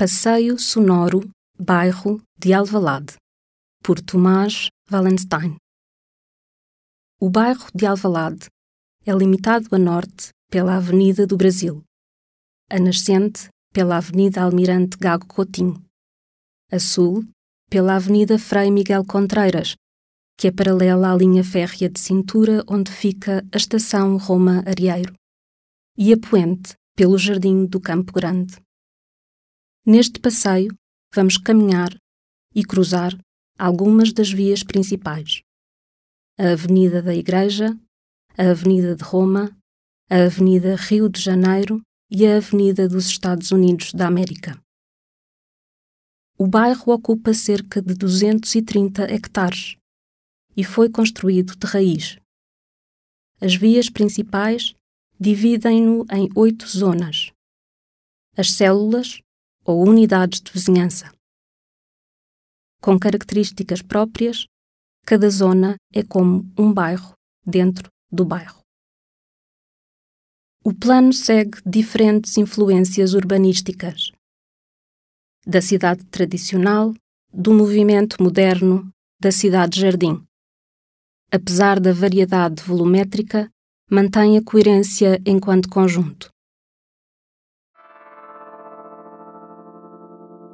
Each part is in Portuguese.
Passeio Sonoro, Bairro de Alvalade, por Tomás Wallenstein. O bairro de Alvalade é limitado a norte pela Avenida do Brasil, a nascente pela Avenida Almirante Gago Coutinho, a sul pela Avenida Frei Miguel Contreiras, que é paralela à linha férrea de cintura onde fica a estação Roma-Arieiro, e a poente pelo Jardim do Campo Grande. Neste passeio, vamos caminhar e cruzar algumas das vias principais: a Avenida da Igreja, a Avenida de Roma, a Avenida Rio de Janeiro e a Avenida dos Estados Unidos da América. O bairro ocupa cerca de 230 hectares e foi construído de raiz. As vias principais dividem-no em oito zonas. As células ou unidades de vizinhança. Com características próprias, cada zona é como um bairro dentro do bairro. O plano segue diferentes influências urbanísticas. Da cidade tradicional, do movimento moderno, da cidade-jardim. Apesar da variedade volumétrica, mantém a coerência enquanto conjunto.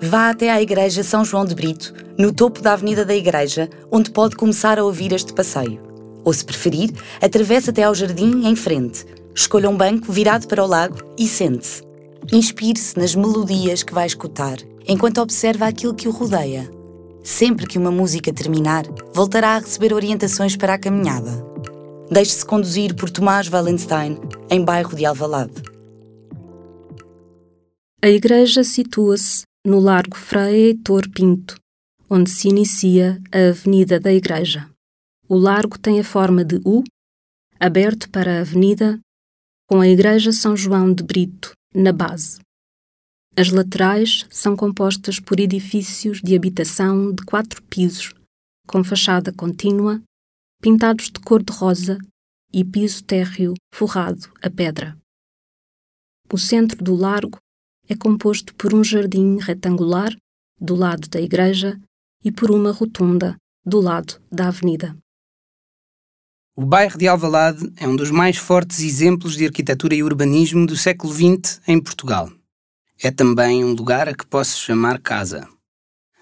Vá até à Igreja São João de Brito, no topo da Avenida da Igreja, onde pode começar a ouvir este passeio. Ou, se preferir, atravesse até ao jardim em frente. Escolha um banco virado para o lago e sente-se. Inspire-se nas melodias que vai escutar, enquanto observa aquilo que o rodeia. Sempre que uma música terminar, voltará a receber orientações para a caminhada. Deixe-se conduzir por Tomás Wallenstein, em bairro de Alvalade. A igreja situa-se no Largo Frei Heitor Pinto, onde se inicia a Avenida da Igreja. O largo tem a forma de U, aberto para a avenida, com a Igreja São João de Brito na base. As laterais são compostas por edifícios de habitação de quatro pisos, com fachada contínua, pintados de cor de rosa e piso térreo forrado a pedra. O centro do largo é composto por um jardim retangular do lado da igreja e por uma rotunda do lado da avenida. O bairro de Alvalade é um dos mais fortes exemplos de arquitetura e urbanismo do século XX em Portugal. É também um lugar a que posso chamar casa.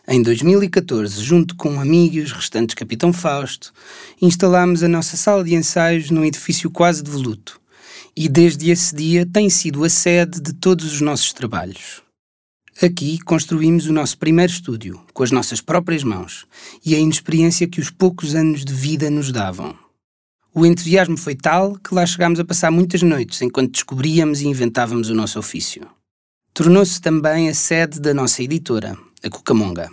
Em 2014, junto com um amigo e os restantes Capitão Fausto, instalámos a nossa sala de ensaios num edifício quase devoluto, e desde esse dia tem sido a sede de todos os nossos trabalhos. Aqui construímos o nosso primeiro estúdio, com as nossas próprias mãos, e a inexperiência que os poucos anos de vida nos davam. O entusiasmo foi tal que lá chegámos a passar muitas noites enquanto descobríamos e inventávamos o nosso ofício. Tornou-se também a sede da nossa editora, a Cucamonga,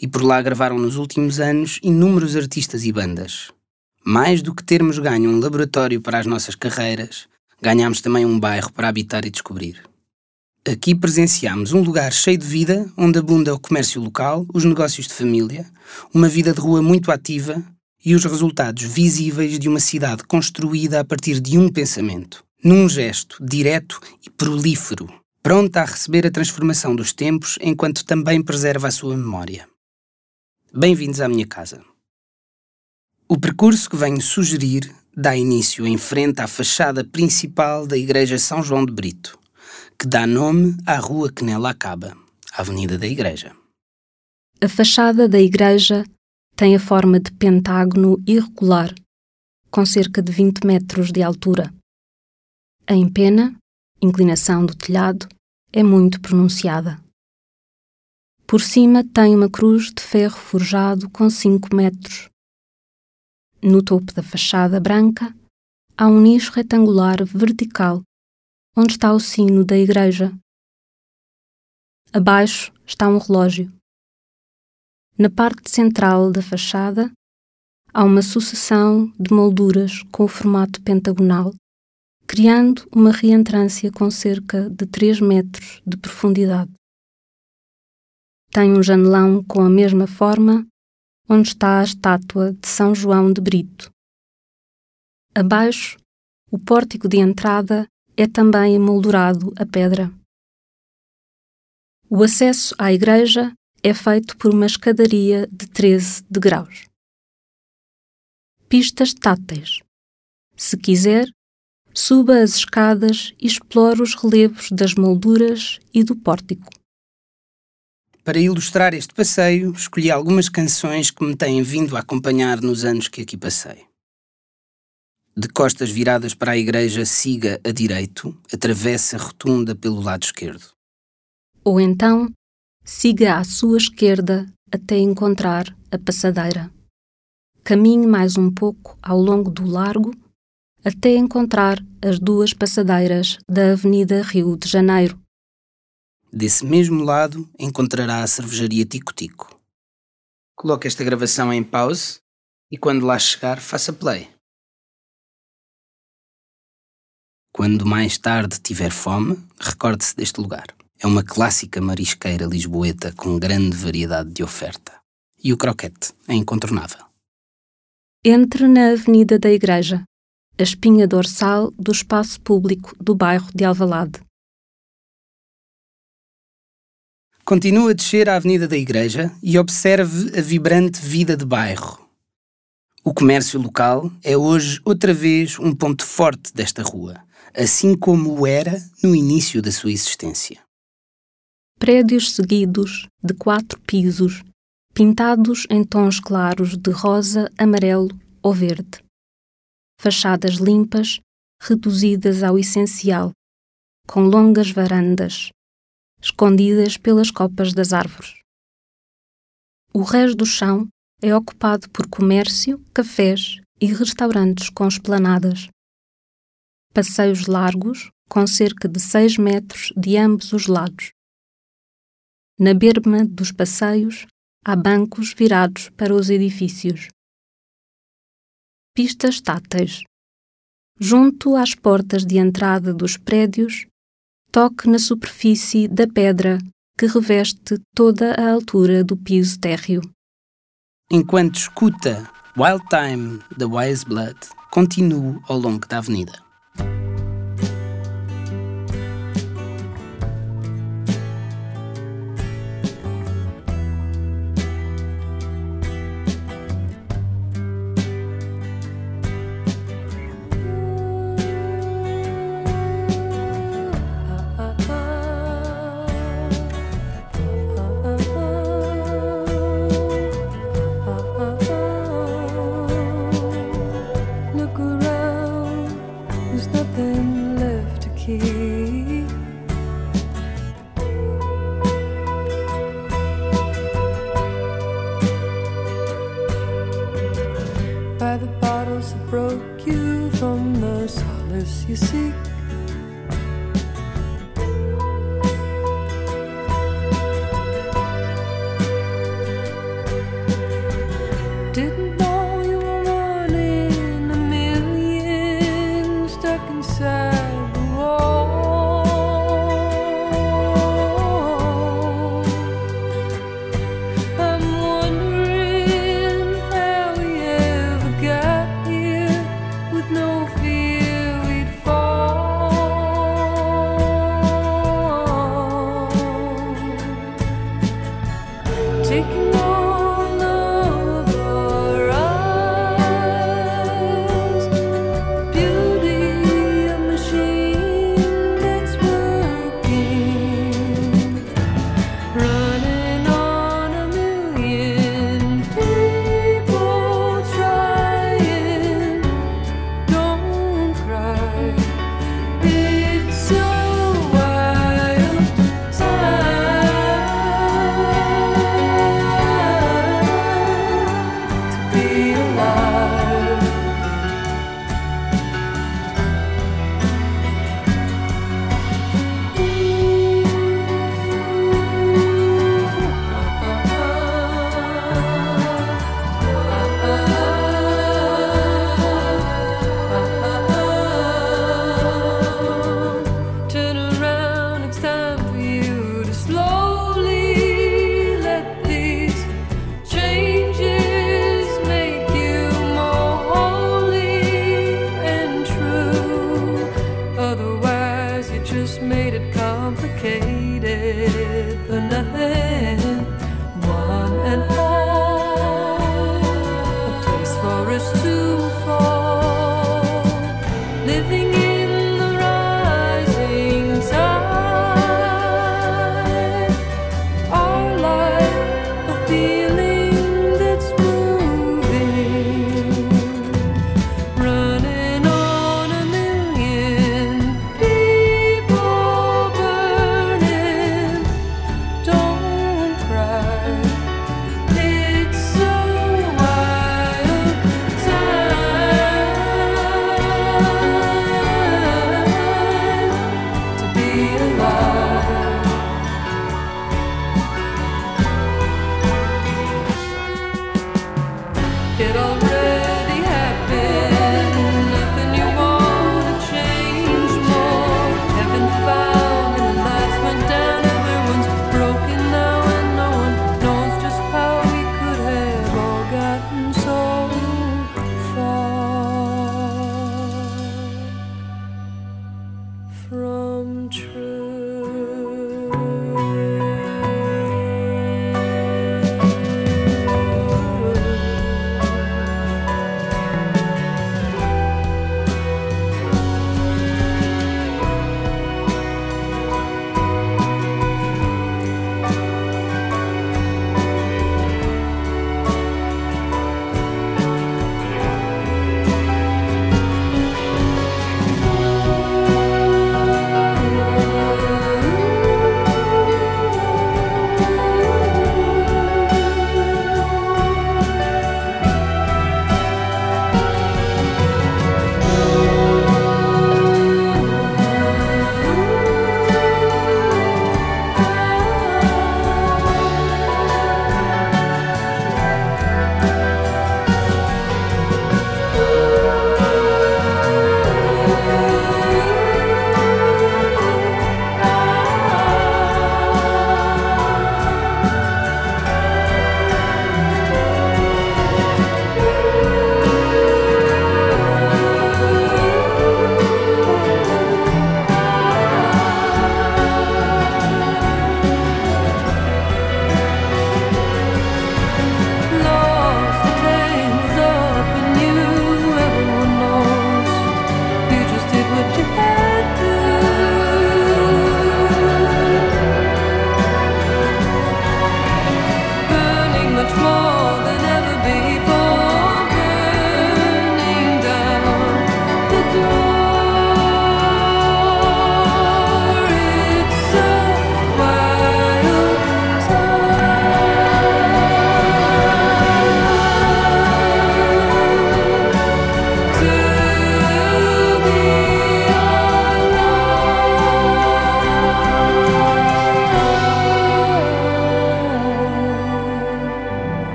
e por lá gravaram nos últimos anos inúmeros artistas e bandas. Mais do que termos ganho um laboratório para as nossas carreiras, ganhámos também um bairro para habitar e descobrir. Aqui presenciámos um lugar cheio de vida, onde abunda o comércio local, os negócios de família, uma vida de rua muito ativa e os resultados visíveis de uma cidade construída a partir de um pensamento, num gesto direto e prolífero, pronta a receber a transformação dos tempos enquanto também preserva a sua memória. Bem-vindos à minha casa. O percurso que venho sugerir dá início em frente à fachada principal da Igreja São João de Brito, que dá nome à rua que nela acaba, a Avenida da Igreja. A fachada da igreja tem a forma de pentágono irregular, com cerca de 20 metros de altura. A empena, inclinação do telhado, é muito pronunciada. Por cima tem uma cruz de ferro forjado com 5 metros, no topo da fachada branca, há um nicho retangular vertical, onde está o sino da igreja. Abaixo está um relógio. Na parte central da fachada, há uma sucessão de molduras com o formato pentagonal, criando uma reentrância com cerca de 3 metros de profundidade. Tem um janelão com a mesma forma onde está a estátua de São João de Brito. Abaixo, o pórtico de entrada é também emoldurado a pedra. O acesso à igreja é feito por uma escadaria de 13 degraus. Pistas táteis. Se quiser, suba as escadas e explore os relevos das molduras e do pórtico. Para ilustrar este passeio, escolhi algumas canções que me têm vindo a acompanhar nos anos que aqui passei. De costas viradas para a igreja, siga a direito, atravesse a rotunda pelo lado esquerdo. Ou então, siga à sua esquerda até encontrar a passadeira. Caminhe mais um pouco ao longo do largo até encontrar as duas passadeiras da Avenida Rio de Janeiro. Desse mesmo lado encontrará a cervejaria Tico Tico. Coloque esta gravação em pause e quando lá chegar, faça play. Quando mais tarde tiver fome, recorde-se deste lugar. É uma clássica marisqueira lisboeta com grande variedade de oferta. E o croquete é incontornável. Entre na Avenida da Igreja, a espinha dorsal do espaço público do bairro de Alvalade. Continue a descer a Avenida da Igreja e observe a vibrante vida de bairro. O comércio local é hoje outra vez um ponto forte desta rua, assim como o era no início da sua existência. Prédios seguidos de quatro pisos, pintados em tons claros de rosa, amarelo ou verde. Fachadas limpas, reduzidas ao essencial, com longas varandas, escondidas pelas copas das árvores. O resto do chão é ocupado por comércio, cafés e restaurantes com esplanadas. Passeios largos, com cerca de 6 metros de ambos os lados. Na berma dos passeios há bancos virados para os edifícios. Pistas táteis. Junto às portas de entrada dos prédios, toque na superfície da pedra que reveste toda a altura do piso térreo. Enquanto escuta Wild Time da Wise Blood, continuo ao longo da avenida.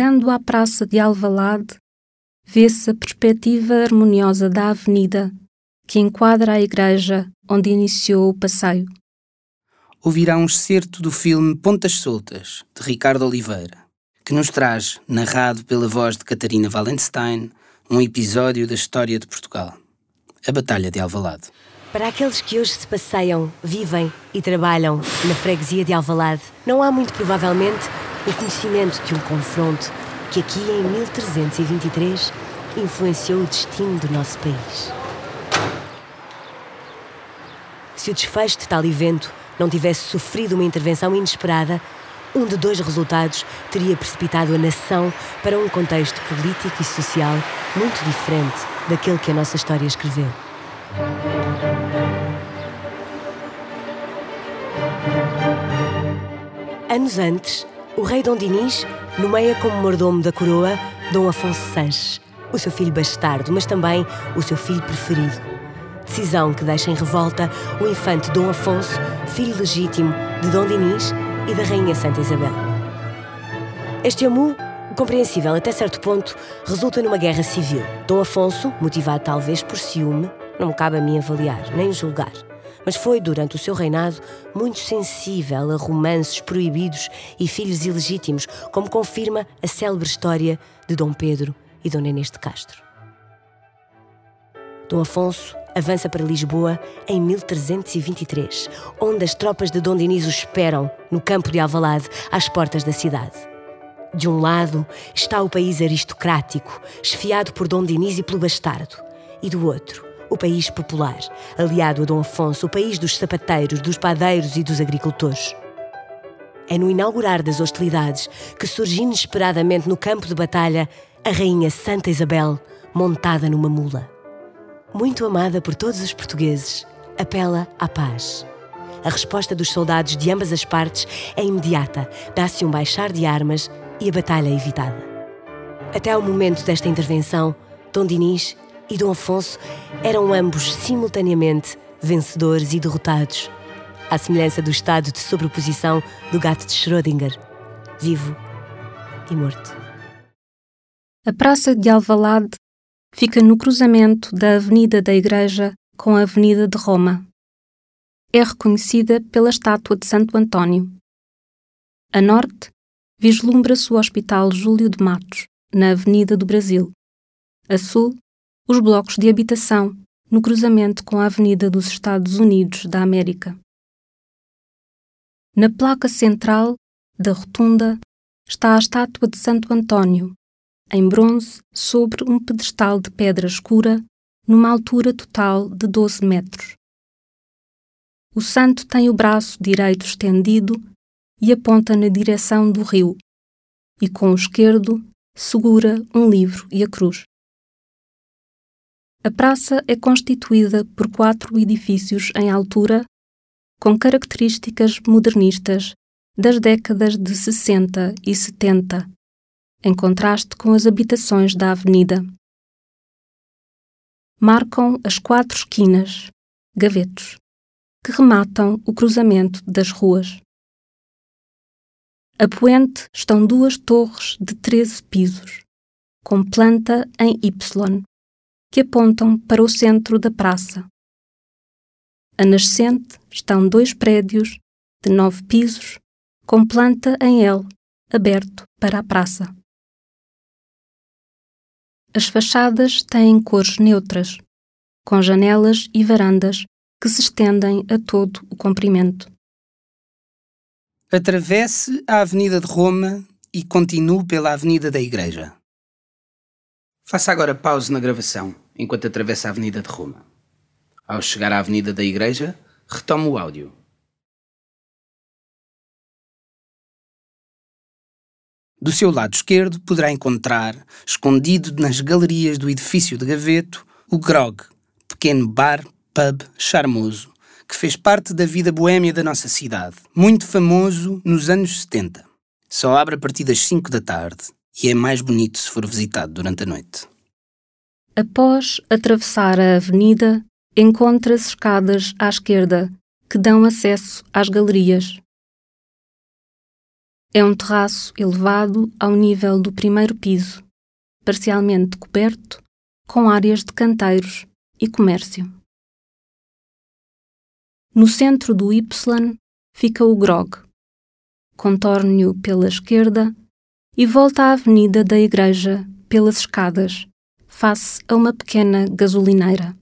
Chegando à praça de Alvalade, vê-se a perspectiva harmoniosa da avenida que enquadra a igreja onde iniciou o passeio. Ouvirá um excerto do filme Pontas Soltas, de Ricardo Oliveira, que nos traz, narrado pela voz de Catarina Wallenstein, um episódio da história de Portugal. A Batalha de Alvalade. Para aqueles que hoje se passeiam, vivem e trabalham na freguesia de Alvalade, não há muito provavelmente o conhecimento de um confronto que aqui em 1323 influenciou o destino do nosso país. Se o desfecho de tal evento não tivesse sofrido uma intervenção inesperada, um de dois resultados teria precipitado a nação para um contexto político e social muito diferente daquele que a nossa história escreveu. Anos antes, o rei Dom Dinis nomeia como mordomo da coroa Dom Afonso Sanches, o seu filho bastardo, mas também o seu filho preferido. Decisão que deixa em revolta o infante Dom Afonso, filho legítimo de Dom Dinis e da Rainha Santa Isabel. Este amu, compreensível até certo ponto, resulta numa guerra civil. Dom Afonso, motivado talvez por ciúme, não cabe a mim avaliar nem julgar mas foi durante o seu reinado muito sensível a romances proibidos e filhos ilegítimos, como confirma a célebre história de Dom Pedro e Dona Inês de Castro. Dom Afonso avança para Lisboa em 1323, onde as tropas de Dom Dinis o esperam no campo de Alvalade, às portas da cidade. De um lado está o país aristocrático, esfiado por Dom Dinis e pelo bastardo, e do outro, o país popular, aliado a Dom Afonso, o país dos sapateiros, dos padeiros e dos agricultores. É no inaugurar das hostilidades que surge inesperadamente no campo de batalha a rainha Santa Isabel, montada numa mula muito amada por todos os portugueses, apela à paz. A resposta dos soldados de ambas as partes é imediata, dá-se um baixar de armas e a batalha é evitada. Até ao momento desta intervenção, Dom Dinis e Dom Afonso eram ambos simultaneamente vencedores e derrotados, à semelhança do estado de sobreposição do gato de Schrödinger, vivo e morto. A Praça de Alvalade fica no cruzamento da Avenida da Igreja com a Avenida de Roma. É reconhecida pela estátua de Santo Antônio. A norte, vislumbra-se o Hospital Júlio de Matos, na Avenida do Brasil. A sul, os blocos de habitação, no cruzamento com a Avenida dos Estados Unidos da América. Na placa central da rotunda está a estátua de Santo Antônio, em bronze sobre um pedestal de pedra escura, numa altura total de 12 metros. O santo tem o braço direito estendido e aponta na direção do rio, e com o esquerdo segura um livro e a cruz. A praça é constituída por quatro edifícios em altura, com características modernistas das décadas de 60 e 70, em contraste com as habitações da avenida. Marcam as quatro esquinas, gavetos, que rematam o cruzamento das ruas. A poente estão duas torres de 13 pisos, com planta em Y, que apontam para o centro da praça. A nascente estão dois prédios de nove pisos, com planta em L, aberto para a praça. As fachadas têm cores neutras, com janelas e varandas que se estendem a todo o comprimento. Atravesse a Avenida de Roma e continue pela Avenida da Igreja. Faça agora pausa na gravação enquanto atravessa a Avenida de Roma. Ao chegar à Avenida da Igreja, retome o áudio. Do seu lado esquerdo poderá encontrar, escondido nas galerias do edifício de Gaveto, o Grog, pequeno bar, pub charmoso, que fez parte da vida boêmia da nossa cidade, muito famoso nos anos 70. Só abre a partir das 5 da tarde e é mais bonito se for visitado durante a noite. Após atravessar a avenida, encontra-se escadas à esquerda que dão acesso às galerias. É um terraço elevado ao nível do primeiro piso, parcialmente coberto, com áreas de canteiros e comércio. No centro do Y fica o Grog. Contorne-o pela esquerda e volta à Avenida da Igreja pelas escadas, face a uma pequena gasolineira.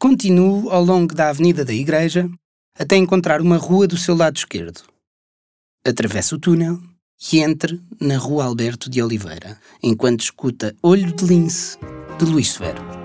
Continue ao longo da Avenida da Igreja até encontrar uma rua do seu lado esquerdo atravessa o túnel e entre na Rua Alberto de Oliveira, enquanto escuta Olho de Lince, de Luís Severo.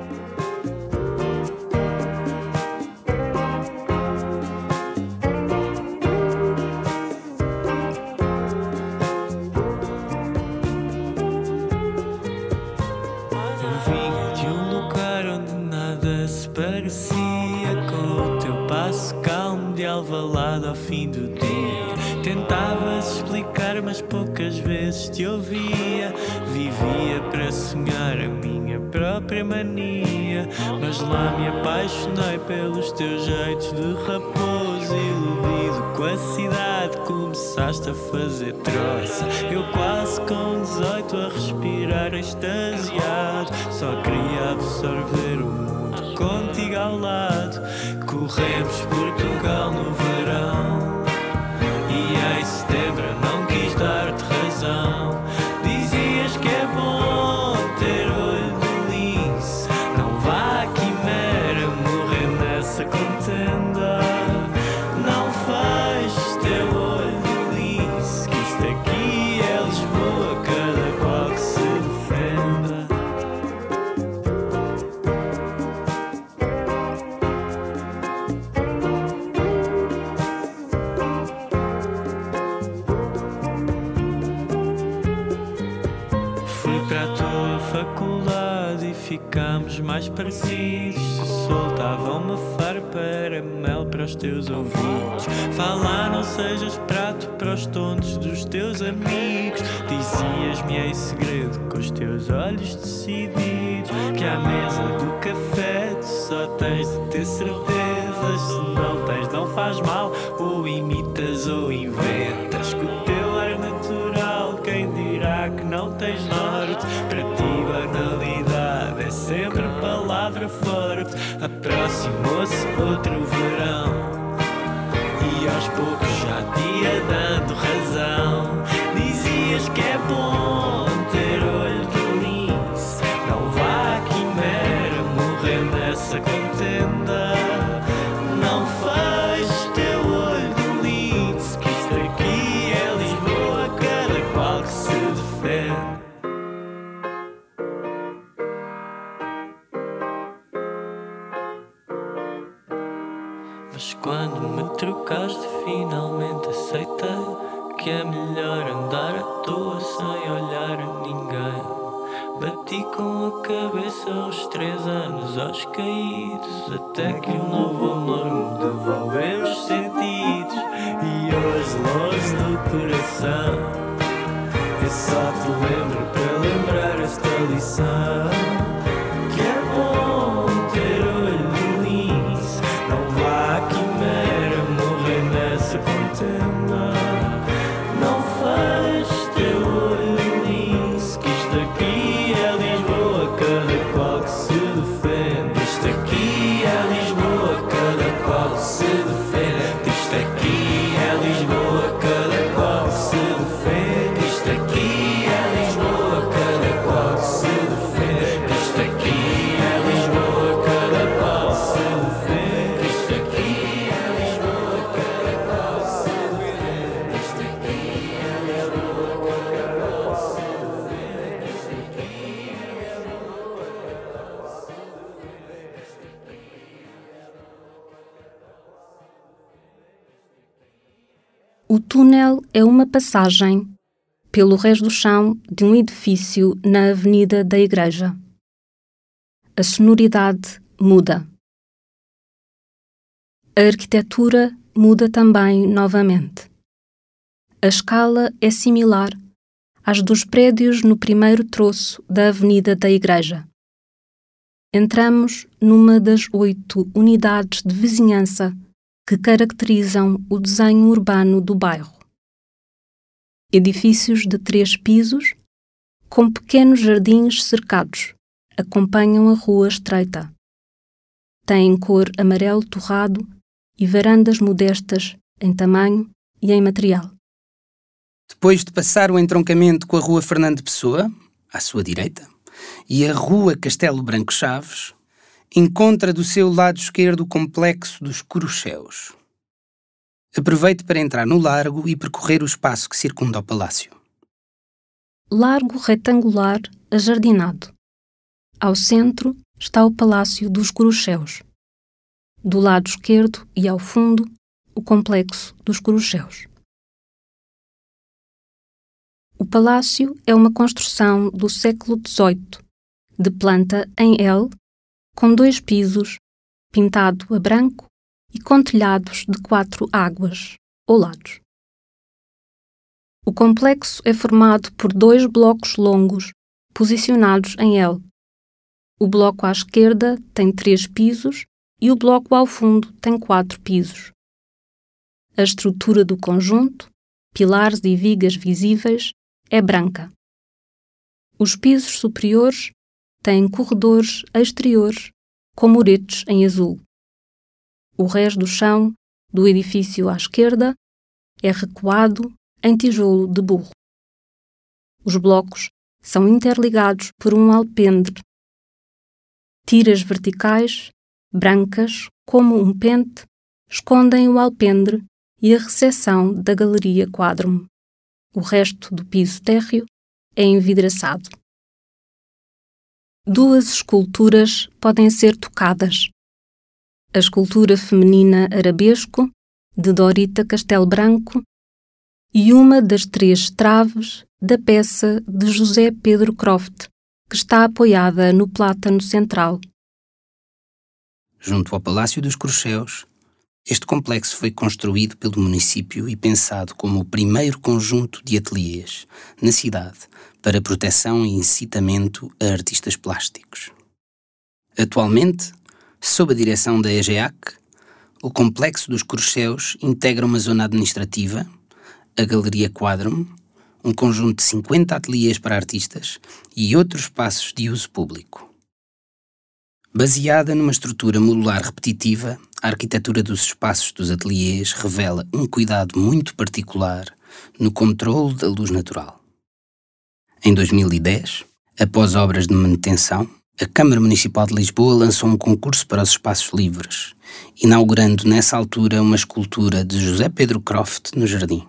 Te ouvia, vivia para sonhar a minha própria mania. Mas lá me apaixonei pelos teus jeitos de raposo, iludido com a cidade. Começaste a fazer troça. Eu quase com 18 a respirar extasiado. Só queria absorver o mundo contigo ao lado. Corremos Portugal no verão. Mais parecidos. Se soltava uma farpa, era mel para os teus ouvidos. Fala, não sejas prato para os tontos dos teus amigos. Dizias-me em segredo com os teus olhos decididos que à mesa do café tu só tens de ter certezas. Se não tens, não faz mal, ou imitas ou inventas. Aproximou-se outro verão, e aos poucos já te ia é uma passagem pelo resto do chão de um edifício na Avenida da Igreja. A sonoridade muda. A arquitetura muda também novamente. A escala é similar às dos prédios no primeiro troço da Avenida da Igreja. Entramos numa das oito unidades de vizinhança que caracterizam o desenho urbano do bairro. Edifícios de três pisos, com pequenos jardins cercados, acompanham a rua estreita. Têm cor amarelo torrado e varandas modestas em tamanho e em material. Depois de passar o entroncamento com a Rua Fernando Pessoa, à sua direita, e a Rua Castelo Branco Chaves, encontra do seu lado esquerdo o complexo dos Curucheus. Aproveite para entrar no largo e percorrer o espaço que circunda o palácio. Largo retangular ajardinado. Ao centro está o Palácio dos Curucheus. Do lado esquerdo e ao fundo, o complexo dos Curucheus. O palácio é uma construção do século XVIII, de planta em L, com dois pisos, pintado a branco e com telhados de quatro águas, ou lados. O complexo é formado por dois blocos longos, posicionados em L. O bloco à esquerda tem três pisos e o bloco ao fundo tem quatro pisos. A estrutura do conjunto, pilares e vigas visíveis, é branca. Os pisos superiores têm corredores exteriores com muretes em azul. O resto do chão do edifício à esquerda é recuado em tijolo de burro. Os blocos são interligados por um alpendre. Tiras verticais, brancas como um pente, escondem o alpendre e a recepção da galeria quadrum. O resto do piso térreo é envidraçado. Duas esculturas podem ser tocadas. A escultura feminina Arabesco, de Dorita Castelo Branco, e uma das três traves da peça de José Pedro Croft, que está apoiada no plátano central. Junto ao Palácio dos Corcheus, este complexo foi construído pelo município e pensado como o primeiro conjunto de ateliês na cidade para proteção e incitamento a artistas plásticos. Atualmente, sob a direção da EGEAC, o Complexo dos Corcheus integra uma zona administrativa, a Galeria Quadrum, um conjunto de 50 ateliês para artistas e outros espaços de uso público. Baseada numa estrutura modular repetitiva, a arquitetura dos espaços dos ateliês revela um cuidado muito particular no controle da luz natural. Em 2010, após obras de manutenção, a Câmara Municipal de Lisboa lançou um concurso para os espaços livres, inaugurando nessa altura uma escultura de José Pedro Croft no jardim.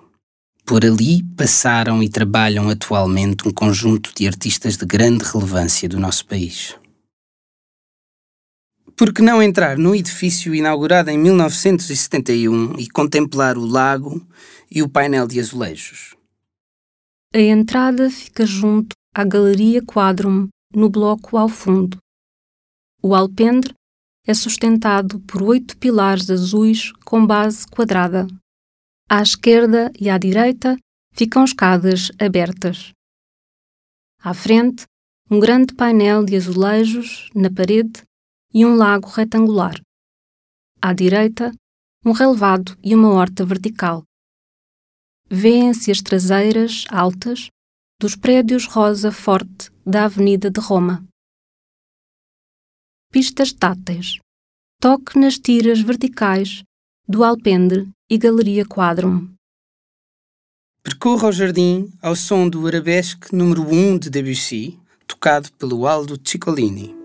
Por ali passaram e trabalham atualmente um conjunto de artistas de grande relevância do nosso país. Por que não entrar no edifício inaugurado em 1971 e contemplar o lago e o painel de azulejos? A entrada fica junto à Galeria Quadrum, no bloco ao fundo. O alpendre é sustentado por oito pilares azuis com base quadrada. À esquerda e à direita ficam escadas abertas. À frente, um grande painel de azulejos na parede e um lago retangular. À direita, um relevado e uma horta vertical. Vêem-se as traseiras altas dos prédios rosa forte da Avenida de Roma. Pistas táteis. Toque nas tiras verticais do alpendre e galeria quadrum. Percorra o jardim ao som do arabesque número 1 de Debussy, tocado pelo Aldo Ciccolini.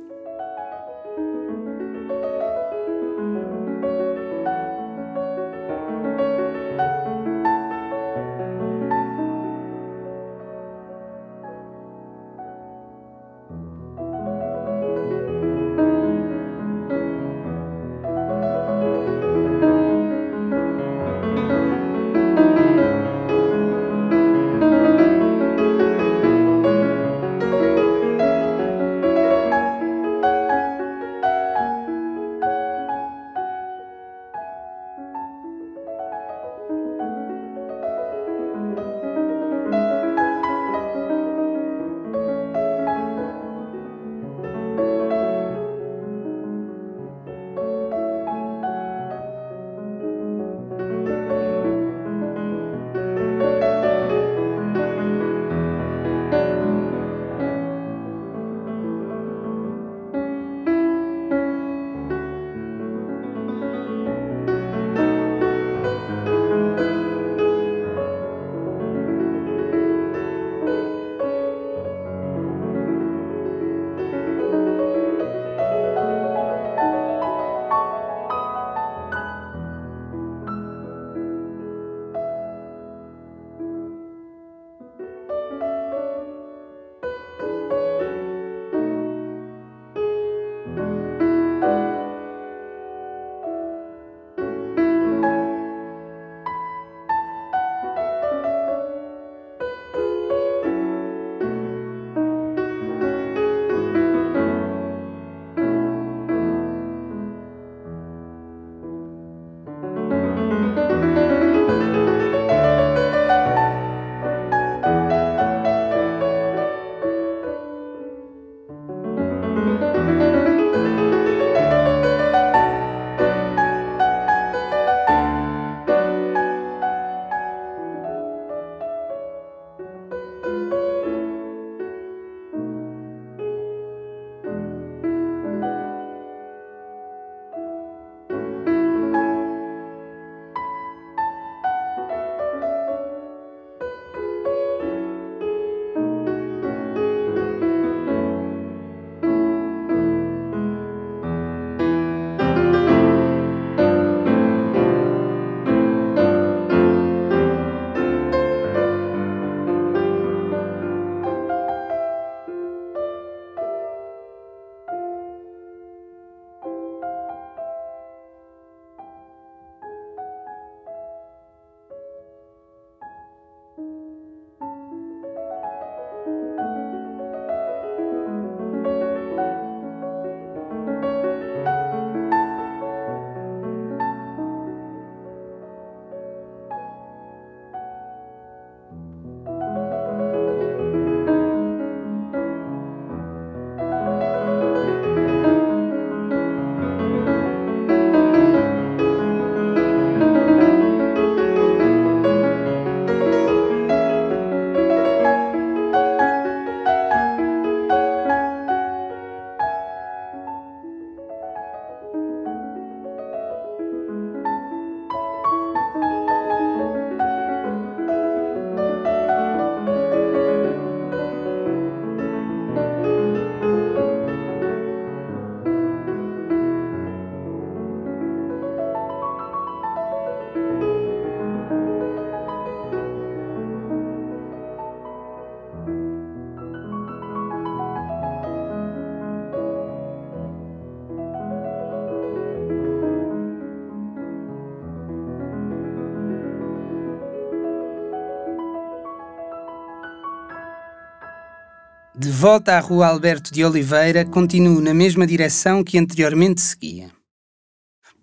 Volta à Rua Alberto de Oliveira, continuo na mesma direção que anteriormente seguia.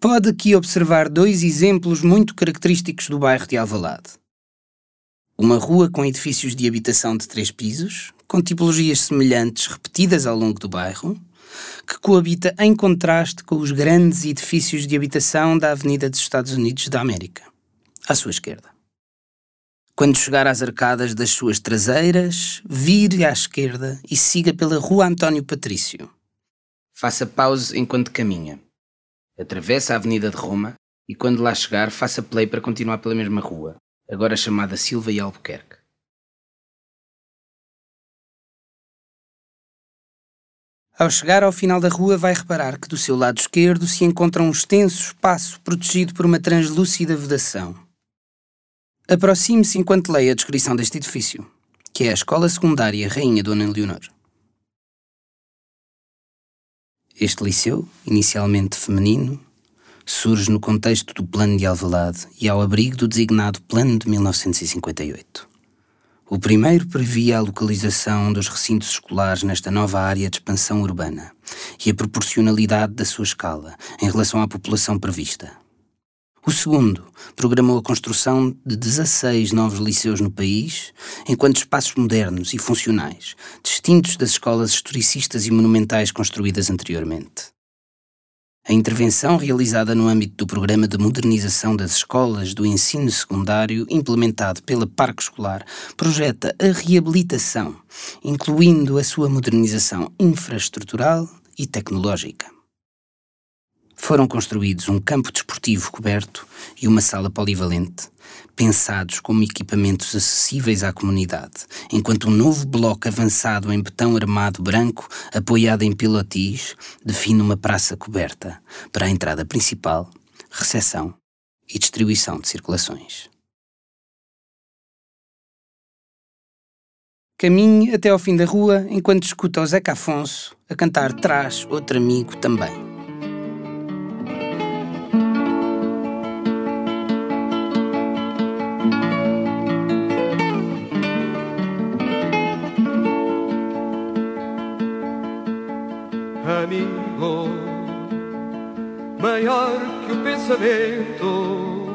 Pode aqui observar dois exemplos muito característicos do bairro de Alvalade. Uma rua com edifícios de habitação de três pisos, com tipologias semelhantes repetidas ao longo do bairro, que coabita em contraste com os grandes edifícios de habitação da Avenida dos Estados Unidos da América, à sua esquerda. Quando chegar às arcadas das suas traseiras, vire à esquerda e siga pela Rua António Patrício. Faça pause enquanto caminha. Atravesse a Avenida de Roma e, quando lá chegar, faça play para continuar pela mesma rua, agora chamada Silva e Albuquerque. Ao chegar ao final da rua, vai reparar que do seu lado esquerdo se encontra um extenso espaço protegido por uma translúcida vedação. Aproxime-se enquanto leia a descrição deste edifício, que é a Escola Secundária Rainha Dona Leonor. Este liceu, inicialmente feminino, surge no contexto do Plano de Alvalade e ao abrigo do designado Plano de 1958. O primeiro previa a localização dos recintos escolares nesta nova área de expansão urbana e a proporcionalidade da sua escala em relação à população prevista. O segundo programou a construção de 16 novos liceus no país, enquanto espaços modernos e funcionais, distintos das escolas historicistas e monumentais construídas anteriormente. A intervenção realizada no âmbito do Programa de Modernização das Escolas do Ensino Secundário, implementado pela Parque Escolar, projeta a reabilitação, incluindo a sua modernização infraestrutural e tecnológica. Foram construídos um campo desportivo coberto e uma sala polivalente, pensados como equipamentos acessíveis à comunidade, enquanto um novo bloco avançado em betão armado branco, apoiado em pilotis, define uma praça coberta para a entrada principal, recepção e distribuição de circulações. Caminhe até ao fim da rua enquanto escuta o Zeca Afonso a cantar Traz outro amigo também. Pensamento.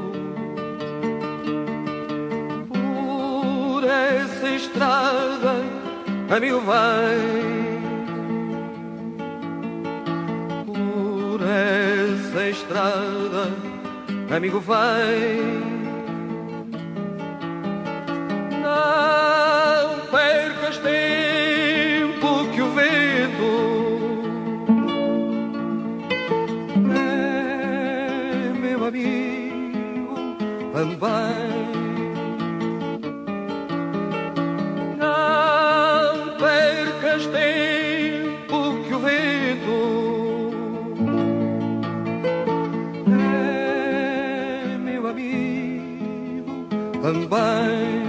Por essa estrada, amigo, vai. Por essa estrada, amigo, vai. Não percas tempo também. Não percas tempo que o vento é meu amigo também.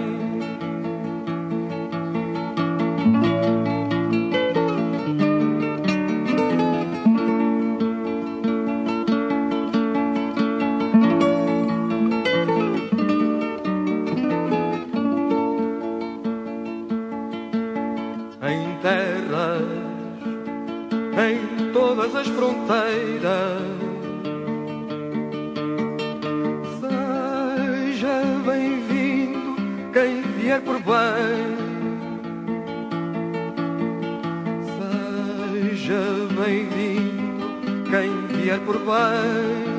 todas as fronteiras. Seja bem-vindo quem vier por bem. Seja bem-vindo quem vier por bem.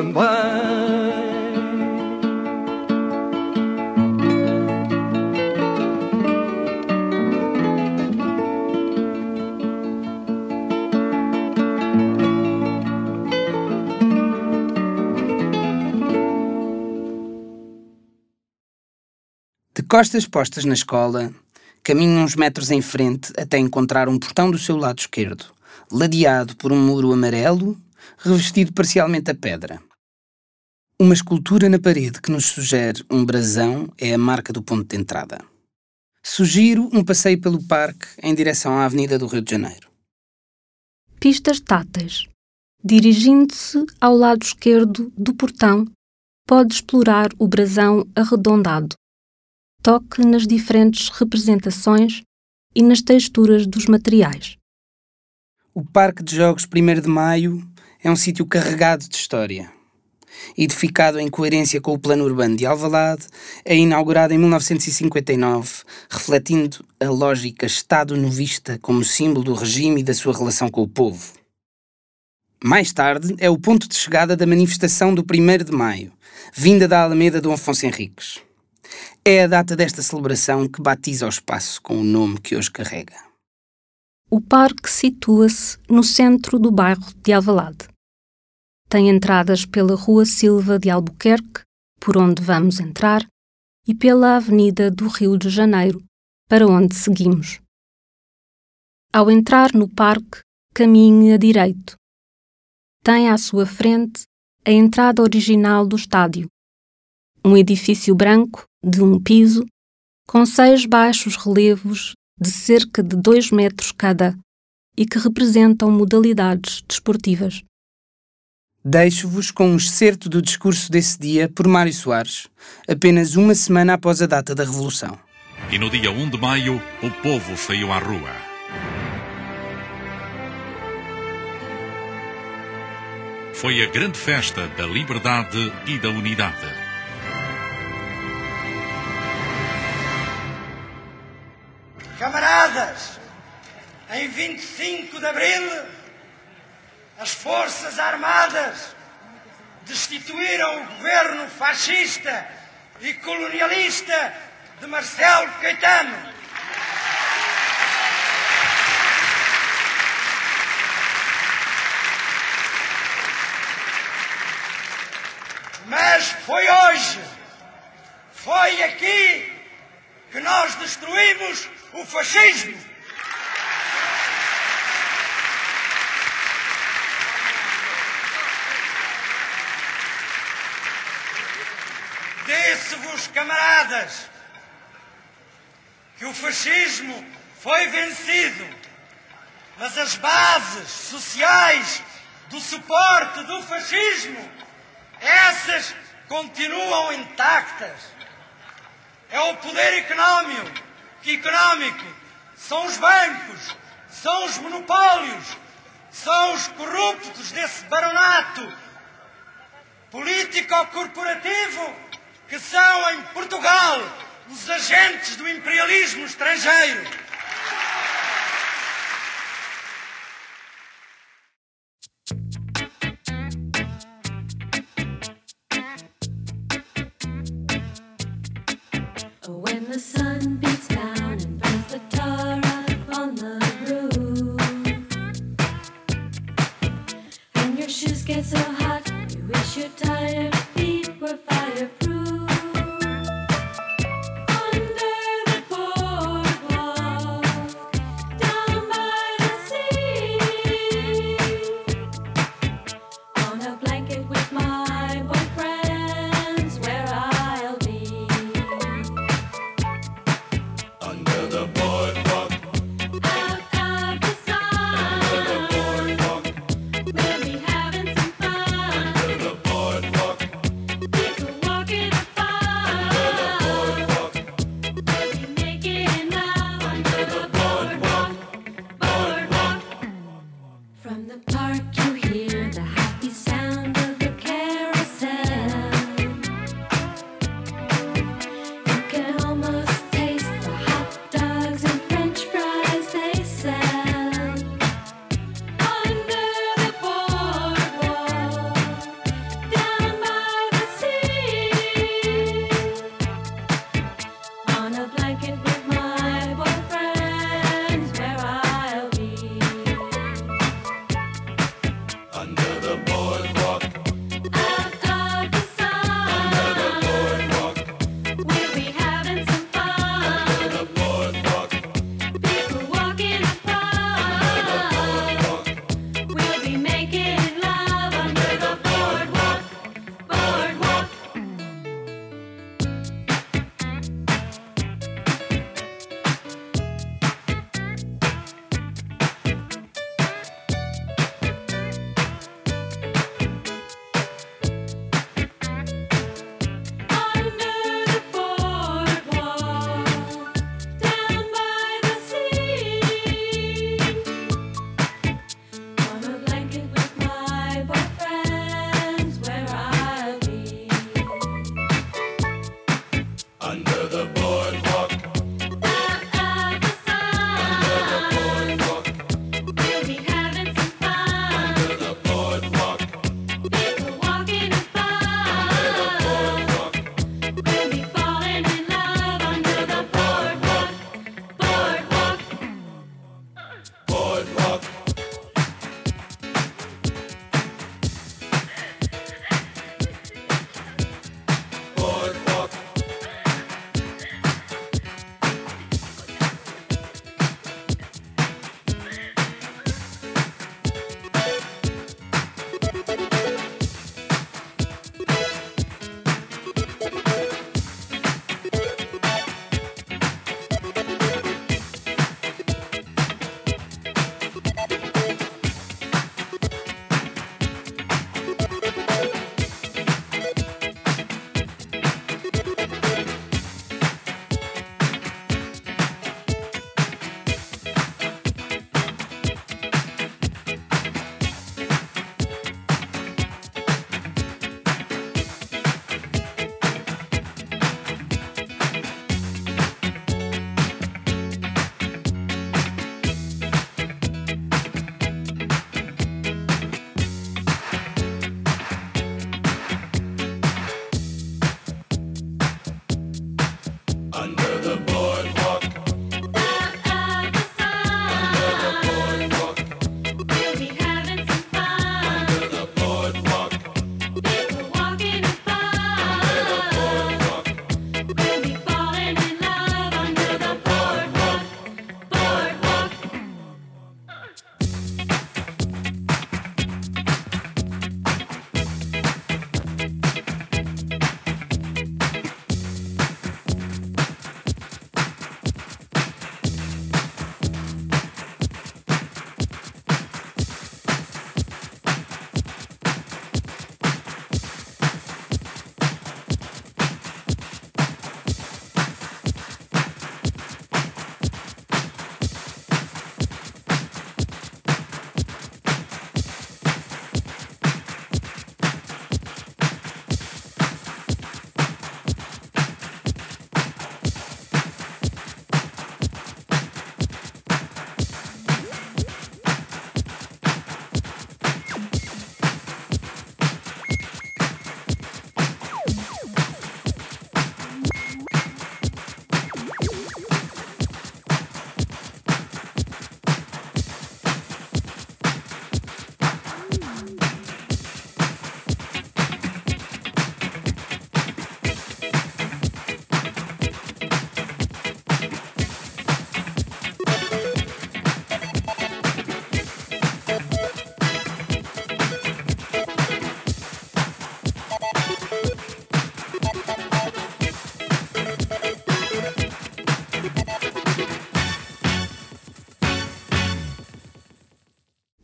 Também. De costas postas na escola, caminho uns metros em frente até encontrar um portão do seu lado esquerdo, ladeado por um muro amarelo, revestido parcialmente a pedra. Uma escultura na parede que nos sugere um brasão é a marca do ponto de entrada. Sugiro um passeio pelo parque em direção à Avenida do Rio de Janeiro. Pistas táteis. Dirigindo-se ao lado esquerdo do portão, pode explorar o brasão arredondado. Toque nas diferentes representações e nas texturas dos materiais. O Parque de Jogos 1 de Maio é um sítio carregado de história. Edificado em coerência com o plano urbano de Alvalade, é inaugurado em 1959, refletindo a lógica Estado-novista como símbolo do regime e da sua relação com o povo. Mais tarde, é o ponto de chegada da manifestação do 1 de Maio, vinda da Alameda Dom Afonso Henriques. É a data desta celebração que batiza o espaço com o nome que hoje carrega. O parque situa-se no centro do bairro de Alvalade. Tem entradas pela Rua Silva de Albuquerque, por onde vamos entrar, e pela Avenida do Rio de Janeiro, para onde seguimos. Ao entrar no parque, caminhe a direito. Tem à sua frente a entrada original do estádio, um edifício branco de um piso, com seis baixos relevos de cerca de dois metros cada e que representam modalidades desportivas. Deixo-vos com um excerto do discurso desse dia por Mário Soares, apenas uma semana após a data da Revolução. E no dia 1 de maio, o povo saiu à rua. Foi a grande festa da liberdade e da unidade. Camaradas, em 25 de abril, as Forças Armadas destituíram o governo fascista e colonialista de Marcelo Caetano. Mas foi hoje, foi aqui que nós destruímos o fascismo. Disse-vos, camaradas, que o fascismo foi vencido, mas as bases sociais do suporte do fascismo, essas continuam intactas. É o poder económico, económico são os bancos, são os monopólios, são os corruptos desse baronato político-corporativo que são em Portugal os agentes do imperialismo estrangeiro. When the sun beats down and the tar up on the roof, your shoes get so hot, you wish your tired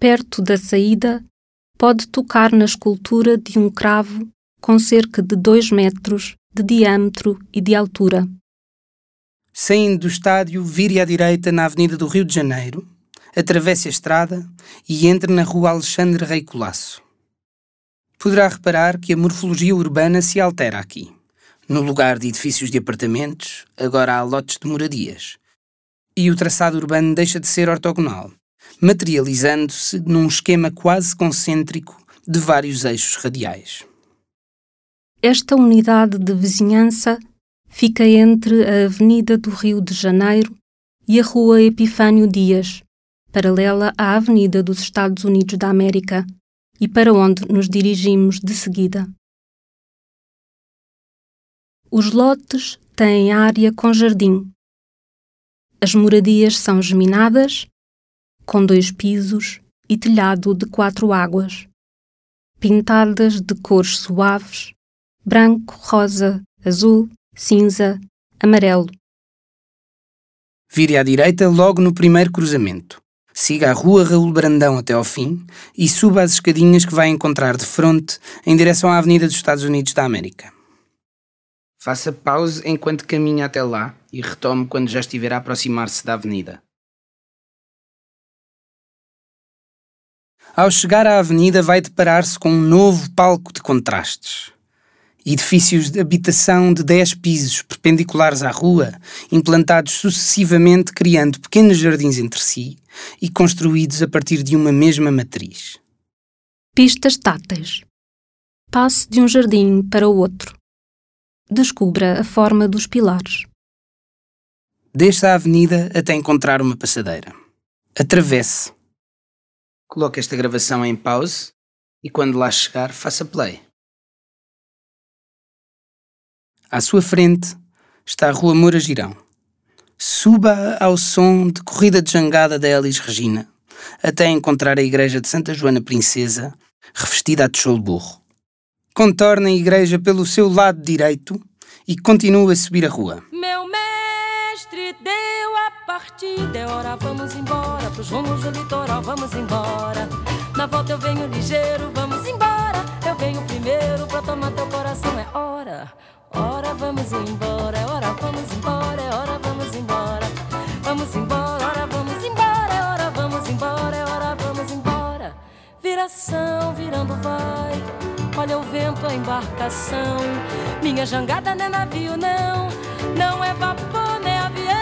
perto da saída, pode tocar na escultura de um cravo com cerca de 2 metros de diâmetro e de altura. Saindo do estádio, vire à direita na Avenida do Rio de Janeiro, atravesse a estrada e entre na rua Alexandre Rei Colasso. Poderá reparar que a morfologia urbana se altera aqui. No lugar de edifícios de apartamentos, agora há lotes de moradias. E o traçado urbano deixa de ser ortogonal, materializando-se num esquema quase concêntrico de vários eixos radiais. Esta unidade de vizinhança fica entre a Avenida do Rio de Janeiro e a Rua Epifânio Dias, paralela à Avenida dos Estados Unidos da América e para onde nos dirigimos de seguida. Os lotes têm área com jardim. As moradias são geminadas, com dois pisos e telhado de quatro águas, pintadas de cores suaves, branco, rosa, azul, cinza, amarelo. Vire à direita logo no primeiro cruzamento. Siga a rua Raul Brandão até ao fim e suba as escadinhas que vai encontrar de frente em direção à Avenida dos Estados Unidos da América. Faça pause enquanto caminha até lá e retome quando já estiver a aproximar-se da avenida. Ao chegar à avenida, vai deparar-se com um novo palco de contrastes. Edifícios de habitação de 10 pisos perpendiculares à rua, implantados sucessivamente, criando pequenos jardins entre si e construídos a partir de uma mesma matriz. Pistas táteis. Passe de um jardim para o outro. Descubra a forma dos pilares. Desça a avenida até encontrar uma passadeira. Atravesse. Coloque esta gravação em pause e quando lá chegar, faça play. À sua frente está a Rua Moura Girão. Suba ao som de Corrida de Jangada da Elis Regina, até encontrar a igreja de Santa Joana Princesa, revestida a tijolo burro. Contorne a igreja pelo seu lado direito e continue a subir a rua. Meu mestre deu a partida, é hora, vamos embora. Pros rumos do litoral, vamos embora. Na volta eu venho ligeiro, vamos embora. Eu venho primeiro pra tomar teu coração, é hora. Hora, vamos embora, é hora, vamos embora, é hora, vamos embora. Vamos embora, hora, vamos embora, é hora, vamos embora, é hora, vamos embora. Viração, virando vai. Olha o vento, a embarcação. Minha jangada não é navio, não. Não é vapor, nem avião.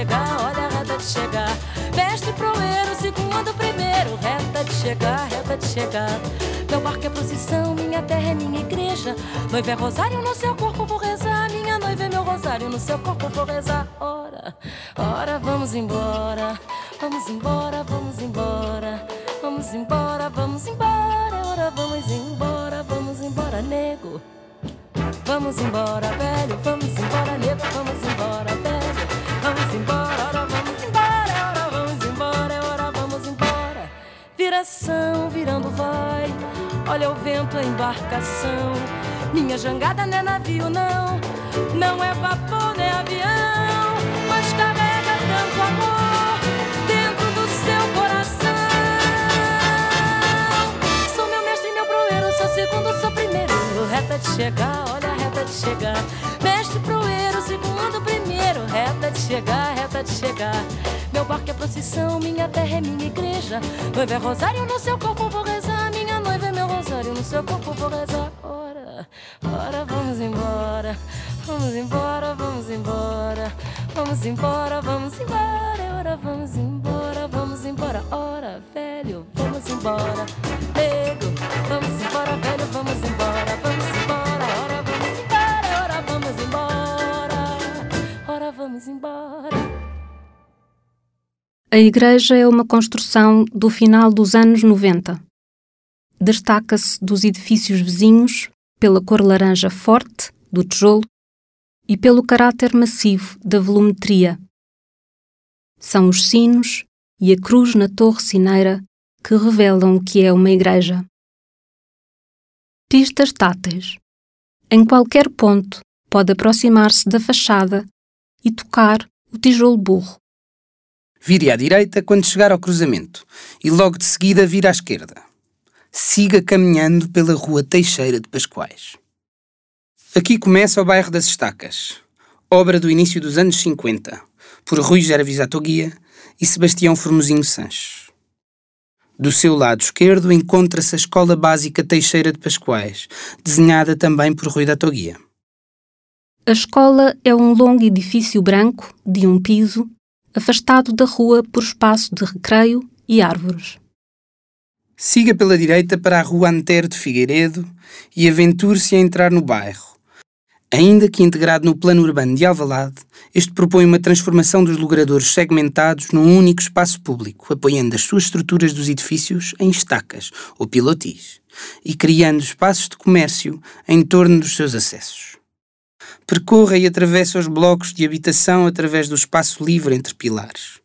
Chegar, olha a reta de chegar. Mestre proeiro, segundo, primeiro. Reta de chegar, reta de chegar. Meu barco é procissão, minha terra é minha igreja. Noiva é rosário, no seu corpo vou rezar. Minha noiva é meu rosário, no seu corpo vou rezar. Ora, ora, vamos embora. Vamos embora, vamos embora. Vamos embora, vamos embora. Ora, vamos embora, vamos embora, nego. Vamos embora, velho. Vamos embora, nego. Vamos embora, velho. Vamos embora, ora, vamos embora. Ora, vamos embora, ora, vamos embora. Viração, virando vai. Olha o vento, a embarcação. Minha jangada não é navio, não. Não é vapor, nem avião. Mas carrega tanto amor dentro do seu coração. Sou meu mestre, meu proeiro. Sou segundo, sou primeiro. Reta de chegar, olha a reta de chegar. Mestre proeiro, segundo, primeiro. Reta de chegar, reta de chegar. Meu barco é procissão, minha terra é minha igreja. Noiva é rosário, no seu corpo vou rezar. Minha noiva é meu rosário, no seu corpo vou rezar. Ora, ora, vamos embora. Vamos embora, vamos embora. Vamos embora, vamos embora. Ora, vamos embora, vamos embora. Ora, velho, vamos embora. Nego, vamos embora, velho, vamos embora. Vamos embora. A igreja é uma construção do final dos anos 90. Destaca-se dos edifícios vizinhos pela cor laranja forte do tijolo e pelo caráter massivo da volumetria. São os sinos e a cruz na torre cineira que revelam que é uma igreja. Pistas táteis. Em qualquer ponto pode aproximar-se da fachada e tocar o tijolo burro. Vire à direita quando chegar ao cruzamento e logo de seguida vire à esquerda. siga caminhando pela Rua Teixeira de Pascoais. Aqui começa o bairro das Estacas, obra do início dos anos 50, por Rui Geravisatoguia e Sebastião Formosinho Sanches. Do seu lado esquerdo encontra-se a Escola Básica Teixeira de Pascoais, desenhada também por Rui da Toguia. A escola é um longo edifício branco, de um piso, afastado da rua por espaço de recreio e árvores. Siga pela direita para a Rua Antero de Figueiredo e aventure-se a entrar no bairro. Ainda que integrado no plano urbano de Alvalade, este propõe uma transformação dos logradouros segmentados num único espaço público, apoiando as suas estruturas dos edifícios em estacas ou pilotis e criando espaços de comércio em torno dos seus acessos. Percorra e atravessa os blocos de habitação através do espaço livre entre pilares.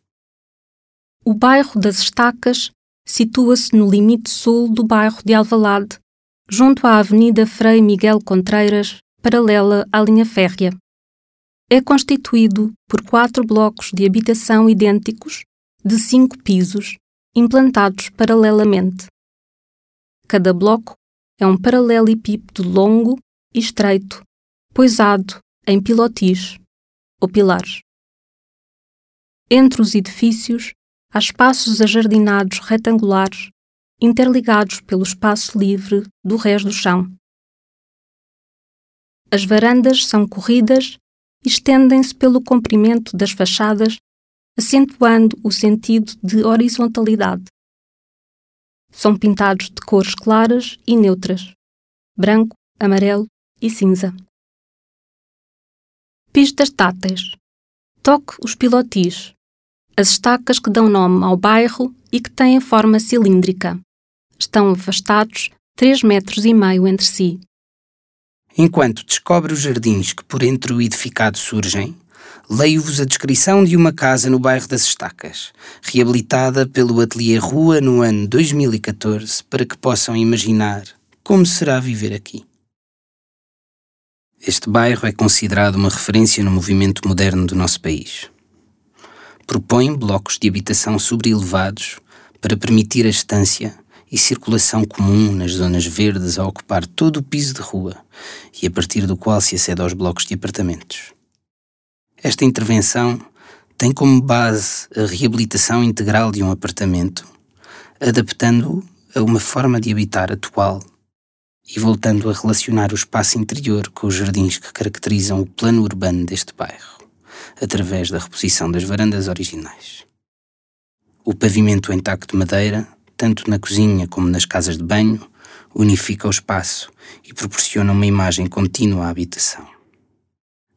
O bairro das Estacas situa-se no limite sul do bairro de Alvalade, junto à Avenida Frei Miguel Contreiras, paralela à linha férrea. É constituído por quatro blocos de habitação idênticos, de cinco pisos, implantados paralelamente. Cada bloco é um paralelepípedo longo e estreito, poisado em pilotis ou pilares. Entre os edifícios há espaços ajardinados retangulares, interligados pelo espaço livre do resto do chão. As varandas são corridas e estendem-se pelo comprimento das fachadas, acentuando o sentido de horizontalidade. São pintados de cores claras e neutras, branco, amarelo e cinza. Pistas táteis. Toque os pilotis, as estacas que dão nome ao bairro e que têm forma cilíndrica. Estão afastados três metros e meio entre si. Enquanto descobre os jardins que por entre o edificado surgem, leio-vos a descrição de uma casa no bairro das Estacas, reabilitada pelo Atelier Rua no ano 2014 para que possam imaginar como será viver aqui. Este bairro é considerado uma referência no movimento moderno do nosso país. Propõe blocos de habitação sobrelevados para permitir a estância e circulação comum nas zonas verdes a ocupar todo o piso de rua e a partir do qual se acede aos blocos de apartamentos. Esta intervenção tem como base a reabilitação integral de um apartamento, adaptando-o a uma forma de habitar atual e voltando a relacionar o espaço interior com os jardins que caracterizam o plano urbano deste bairro, através da reposição das varandas originais. O pavimento em taco de madeira tanto na cozinha como nas casas de banho, unifica o espaço e proporciona uma imagem contínua à habitação.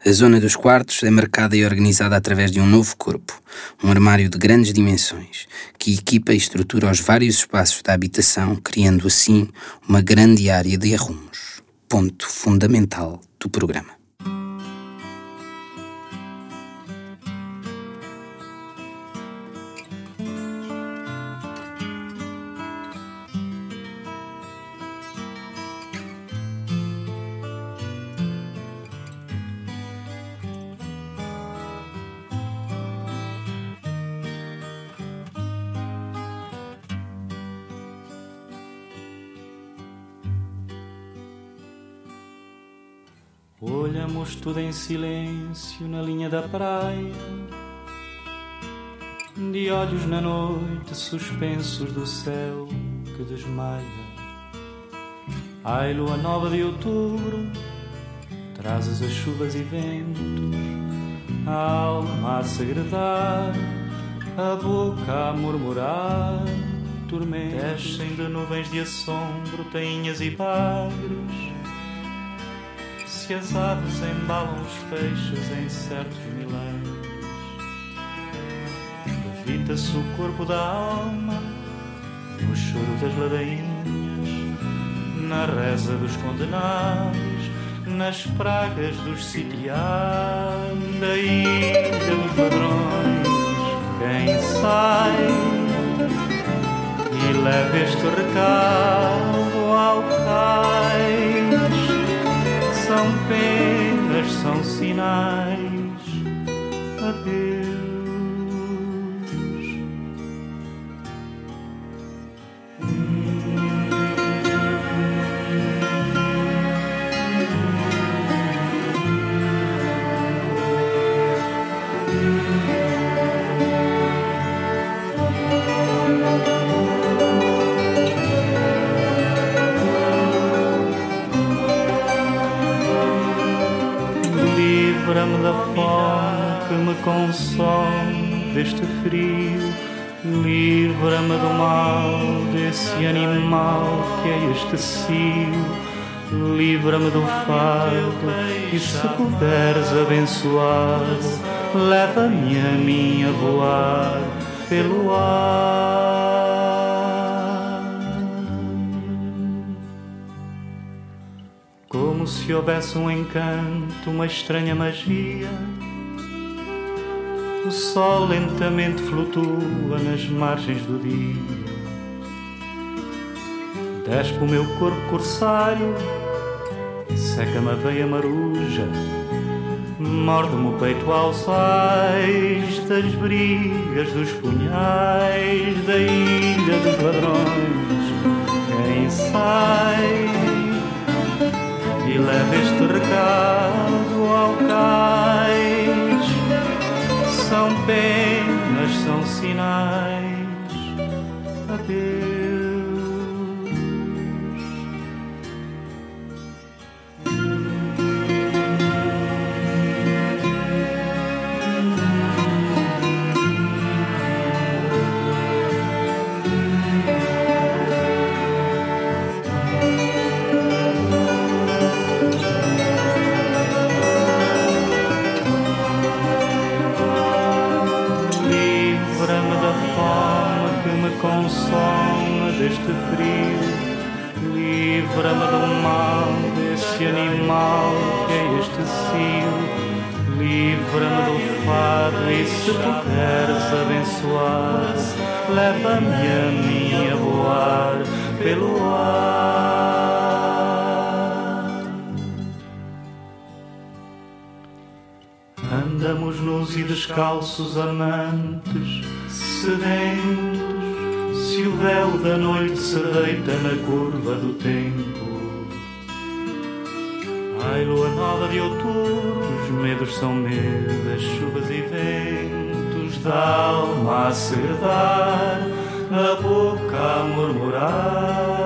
A zona dos quartos é marcada e organizada através de um novo corpo, um armário de grandes dimensões, que equipa e estrutura os vários espaços da habitação, criando assim uma grande área de arrumos. Ponto fundamental do programa. Olhamos tudo em silêncio na linha da praia, de olhos na noite suspensos do céu que desmaia. Ai, lua nova de outubro, trazes as chuvas e ventos, a alma a segredar, a boca a murmurar. Tormentos descem de nuvens de assombro, tainhas e bagres as aves embalam os peixes em certos milênios. Levita-se o corpo da alma no choro das ladainhas, na reza dos condenados, nas pragas dos sitiados, da ilha dos ladrões. Quem sai e leva este recado ao cais são sinais. Adeus. Me consome deste frio. Livra-me do mal desse animal que é este cio. Livra-me do fardo e se puderes abençoado, leva-me a mim a voar pelo ar. Como se houvesse um encanto, uma estranha magia. O sol lentamente flutua nas margens do dia. Despe o meu corpo corsário, seca-me a veia maruja, morde-me o peito aos ais das brigas dos punhais da ilha dos ladrões. Quem sai e leva este recado ao cais. São penas, são sinais. Adeus. Deste frio. Livra-me do mal desse animal que é este cio. Livra-me do fado e se puderes abençoar, leva-me a mim a voar pelo ar. Andamos nus e descalços amantes, sedentos, se o véu da noite se deita na curva do tempo. Ai, lua nova de outubro, os medos são medos, chuvas e ventos, da alma a segredar, a boca a murmurar.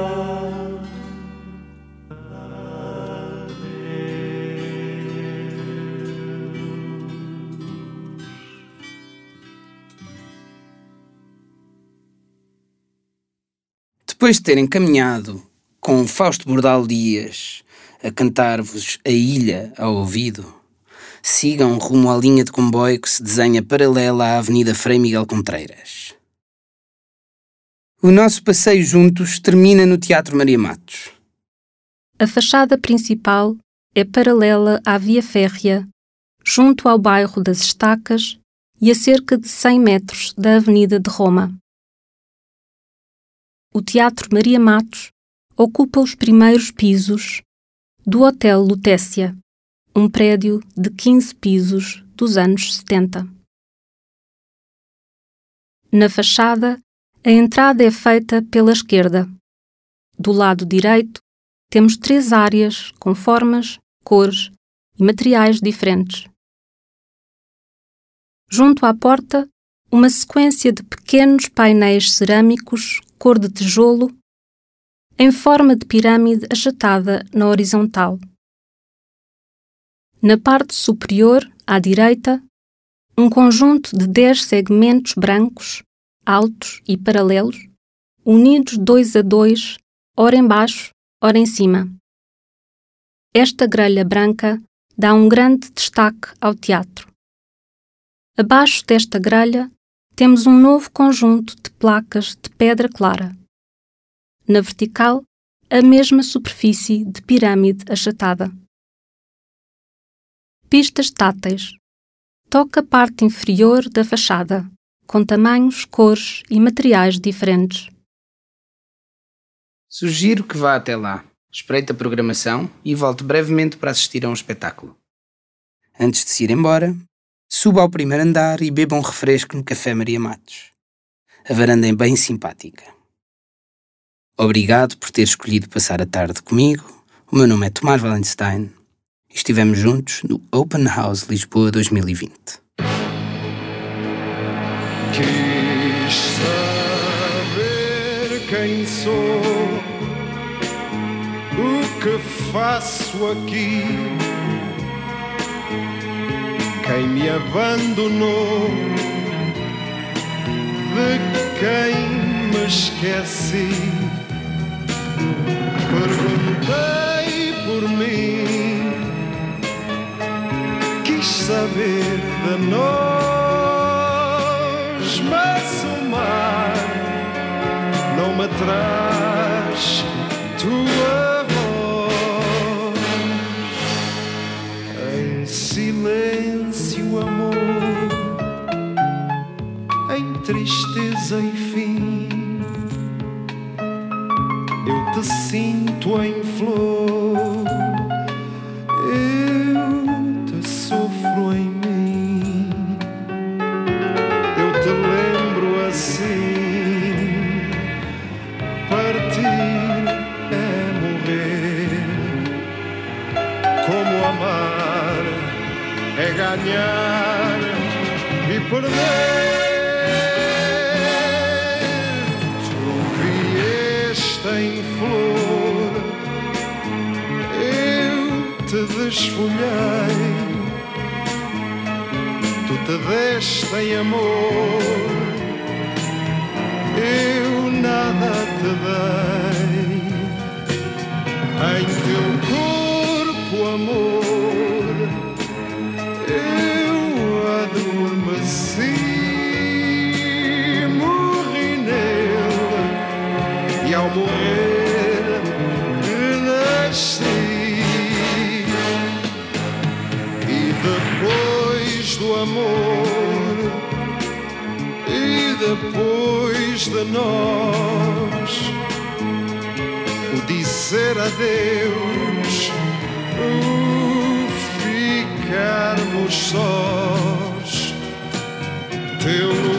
Depois de terem caminhado com Fausto Bordal Dias a cantar-vos A Ilha ao ouvido, sigam rumo à linha de comboio que se desenha paralela à Avenida Frei Miguel Contreiras. O nosso passeio juntos termina no Teatro Maria Matos. A fachada principal é paralela à via férrea, junto ao bairro das Estacas e a cerca de 100 metros da Avenida de Roma. O Teatro Maria Matos ocupa os primeiros pisos do Hotel Lutécia, um prédio de 15 pisos dos anos 70. Na fachada, a entrada é feita pela esquerda. Do lado direito, temos três áreas com formas, cores e materiais diferentes. Junto à porta, uma sequência de pequenos painéis cerâmicos cor de tijolo, em forma de pirâmide achatada na horizontal. Na parte superior, à direita, um conjunto de dez segmentos brancos, altos e paralelos, unidos dois a dois, ora embaixo, ora em cima. Esta grelha branca dá um grande destaque ao teatro. Abaixo desta grelha temos um novo conjunto de placas de pedra clara. Na vertical, a mesma superfície de pirâmide achatada. Pistas táteis. Toca a parte inferior da fachada, com tamanhos, cores e materiais diferentes. Sugiro que vá até lá, espreite a programação e volte brevemente para assistir a um espetáculo. Antes de se ir embora, suba ao primeiro andar e beba um refresco no Café Maria Matos. A varanda é bem simpática. Obrigado por ter escolhido passar a tarde comigo. O meu nome é Tomás Valenstein e estivemos juntos no Open House Lisboa 2020. Quis saber quem sou, o que faço aqui. Quem me abandonou, de quem me esqueci. Perguntei por mim, quis saber de nós, mas o mar não me traz tua voz. Em silêncio, tristeza e fim, desfolhei, tu te deste em amor depois de nós. O dizer adeus, o ficarmos sós, teu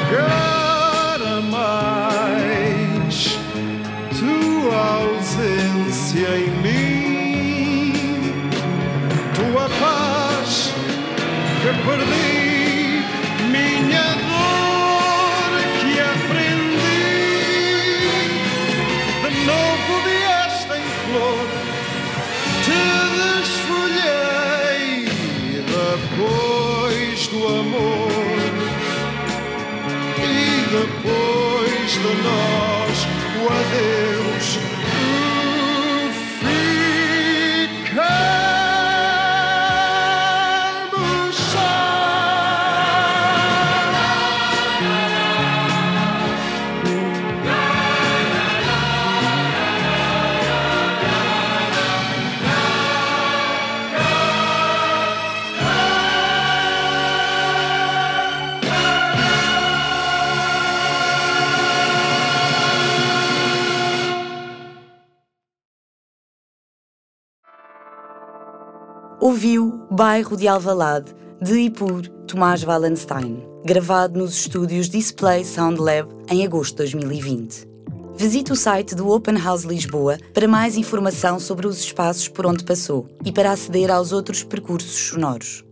Ouviu Bairro de Alvalade, de e por Tomás Wallenstein, gravado nos estúdios Display Sound Lab em agosto de 2020. Visite o site do Open House Lisboa para mais informação sobre os espaços por onde passou e para aceder aos outros percursos sonoros.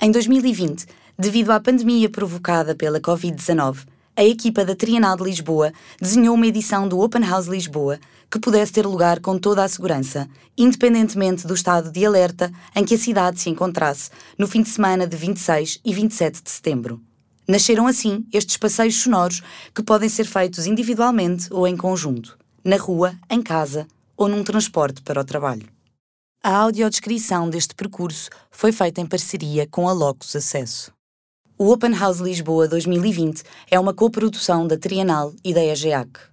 Em 2020, devido à pandemia provocada pela Covid-19, a equipa da Trienal de Lisboa desenhou uma edição do Open House Lisboa que pudesse ter lugar com toda a segurança, independentemente do estado de alerta em que a cidade se encontrasse no fim de semana de 26 e 27 de setembro. Nasceram assim estes passeios sonoros que podem ser feitos individualmente ou em conjunto, na rua, em casa ou num transporte para o trabalho. A audiodescrição deste percurso foi feita em parceria com a Locus Acesso. O Open House Lisboa 2020 é uma coprodução da Trienal e da EGEAC.